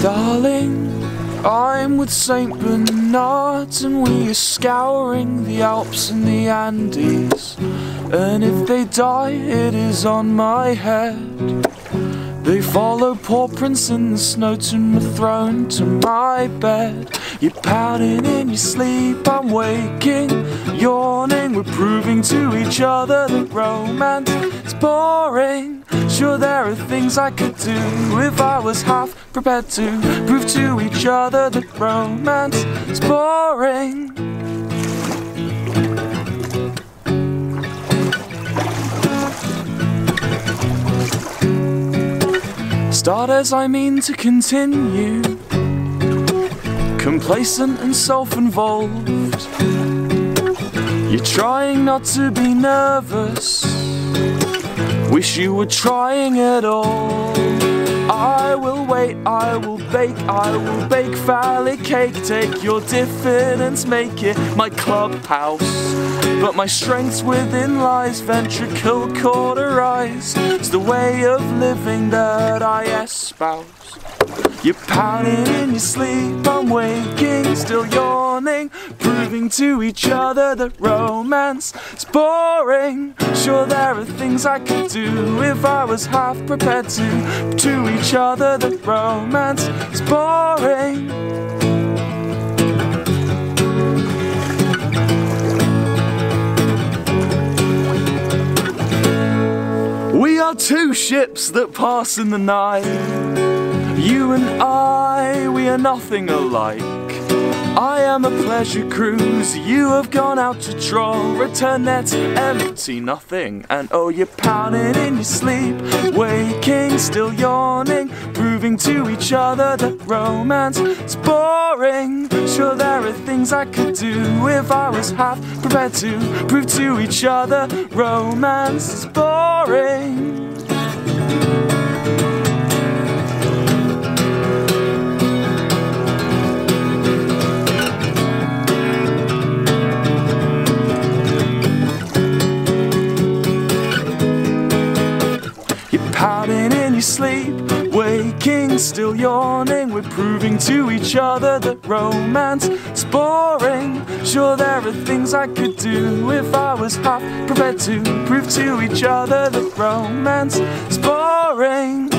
Darling, I'm with Saint Bernard and we are scouring the Alps and the Andes. And if they die, it is on my head. They follow poor prince in the snow to my throne, to my bed. You're pouting in your sleep, I'm waking, yawning. We're proving to each other that romance is boring. Sure, there are things I could do if I was half prepared to prove to each other that romance is boring. Start as I mean to continue, complacent and self involved. You're trying not to be nervous. Wish you were trying at all. I I will bake, I will bake phallic cake. Take your diffidence, make it my clubhouse. But my strength's within lies, ventricle cauterized. It's the way of living that I espouse. You're pounding in your sleep, I'm waking, still yawning, proving to each other that romance is boring. Sure, there are things I could do if I was half prepared to, to each other that romance is boring. We are two ships that pass in the night. You and I, we are nothing alike. I am a pleasure cruise, you have gone out to troll. Return net empty, nothing. And oh, you're pounding in your sleep, waking, still yawning, proving to each other that romance is boring. Sure, there are things I could do if I was half prepared to prove to each other romance is boring. Sleep, waking, still yawning. We're proving to each other that romance is boring. Sure, there are things I could do if I was half prepared to prove to each other that romance is boring.